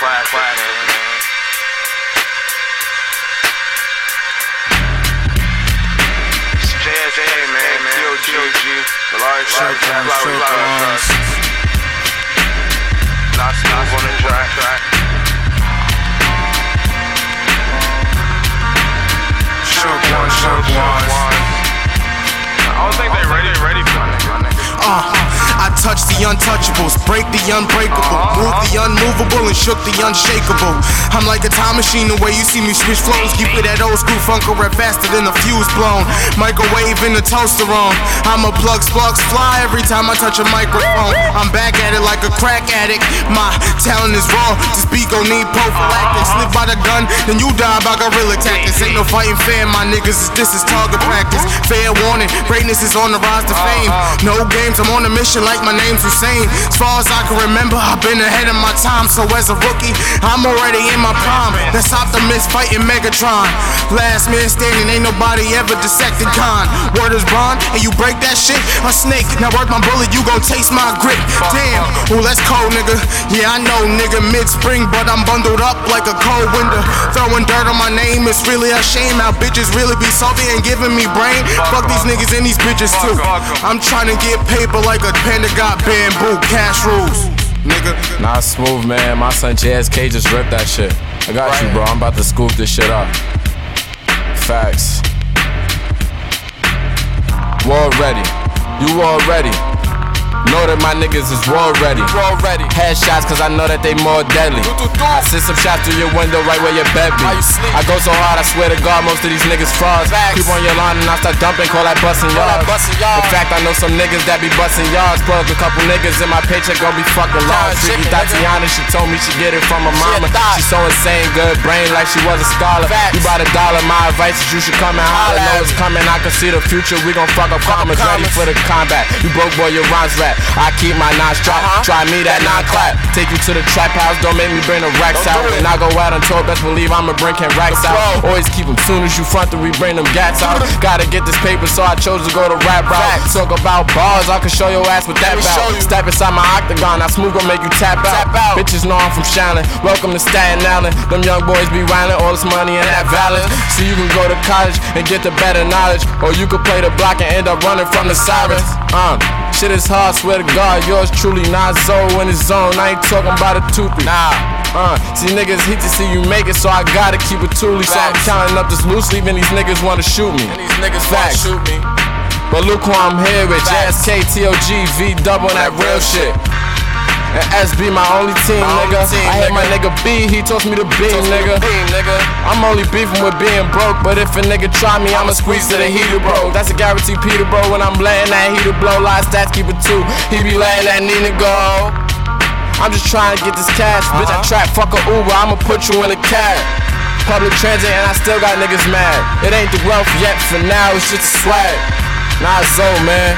classic, man. JSK, man, man. TOG, Malari Shot, Flower, Flower, NaSmoove on the track, track. Shook one, shook one. I don't think they ready, ready for it, my nigga. Uh, touch the untouchables, break the unbreakable, move the unmovable, and shook the unshakable. I'm like a time machine, the way you see me switch flows. Keep it that old school funk funker rap faster than a fuse blown. Microwave in the toaster on. I'm a plug sparks fly every time I touch a microphone. I'm back at it like a crack addict. My talent is raw, to speak gon' need prophylactics. Slip by the gun, then you die by guerrilla tactics. No fighting fair, my niggas. This is target practice. Fair warning, greatness is on the rise to fame. Uh, uh. No games, I'm on a mission like my name's Hussein. As far as I can remember, I've been ahead of my time. So as a rookie, I'm already in my prime. That's Optimus fighting Megatron. Last man standing, ain't nobody ever dissected Khan. Word is bond, and you break that shit, a snake. Now work my bullet, you gon' taste my grip. Damn, ooh, that's cold, nigga. Yeah, I know, nigga. Mid spring, but I'm bundled up like a cold winter. Throwing dirt on my name, it's really a shame how bitches really be salty and giving me brain. Fuck these niggas and these bitches too. I'm trying to get paper like a panda got bamboo. Cash rules, nigga. NaSmoove, man. My son JSK just ripped that shit. I got you, bro. I'm about to scoop this shit up. Facts. War ready. You all ready. Know that my niggas is war ready. War ready. Headshots, cause I know that they more deadly. I send some shots through your window right where your bed be. I go so hard, I swear to God, most of these niggas frauds. Keep on your line and I start dumping, call that busting yards. busting yards. In fact, I know some niggas that be busting yards. Plug a couple niggas in my paycheck, gon' be fucking lost. Freaky. Tatiana, she told me she get it from her mama. thot. She so insane, good brain like she was a scholar. Facts. You bought a dollar, my advice is you should come and holler. Know it's coming, I can see the future. We gon' fuck up commas, ready for the combat. You broke boy, your rhymes rap. I keep my nine strap. Uh-huh. Try me that non clap. Take you to the trap house, don't make me bring the racks Don't out. When I go out on tour, best believe I'ma bring can racks out. Always keep them soon as you front, then we bring them gats out. Gotta get this paper, so I chose to go the rap route. Talk about bars, I can show your ass with that show Step inside my octagon, I smooth gon' make you tap out. Tap out. Bitches know I'm from Shining. Welcome to Staten Island. Them young boys be wildin', all this money and that balance. So you can go to college and get the better knowledge, or you could play the block and end up running from the sirens. Uh, shit is hard, swear to God, yours truly not so in his zone. I ain't talking about a toopy. Nah. Uh, see niggas hate to see you make it, so I gotta keep it truly. So I'm Facts. counting up this loose leaf and these niggas wanna shoot me. And these niggas wanna shoot me. But look who I'm here with. Facts. JSK, TOG, V double that real shit. And SB my only team, My only nigga. team, I hit my nigga. B, he told me to be, nigga. beam, nigga. I'm only beefing with being broke, but if a nigga try me, I'ma squeeze to the heater, bro. That's a guarantee, Peter, bro. When I'm letting that heater blow, live stats keep it two. He be letting that Nina go. I'm just trying to get this cash, bitch. I Uh-huh. trap, fuck a Uber, I'ma put you in a cab. Public transit, and I still got niggas mad. It ain't the wealth yet, for now, it's just a swag. Nah, so, man.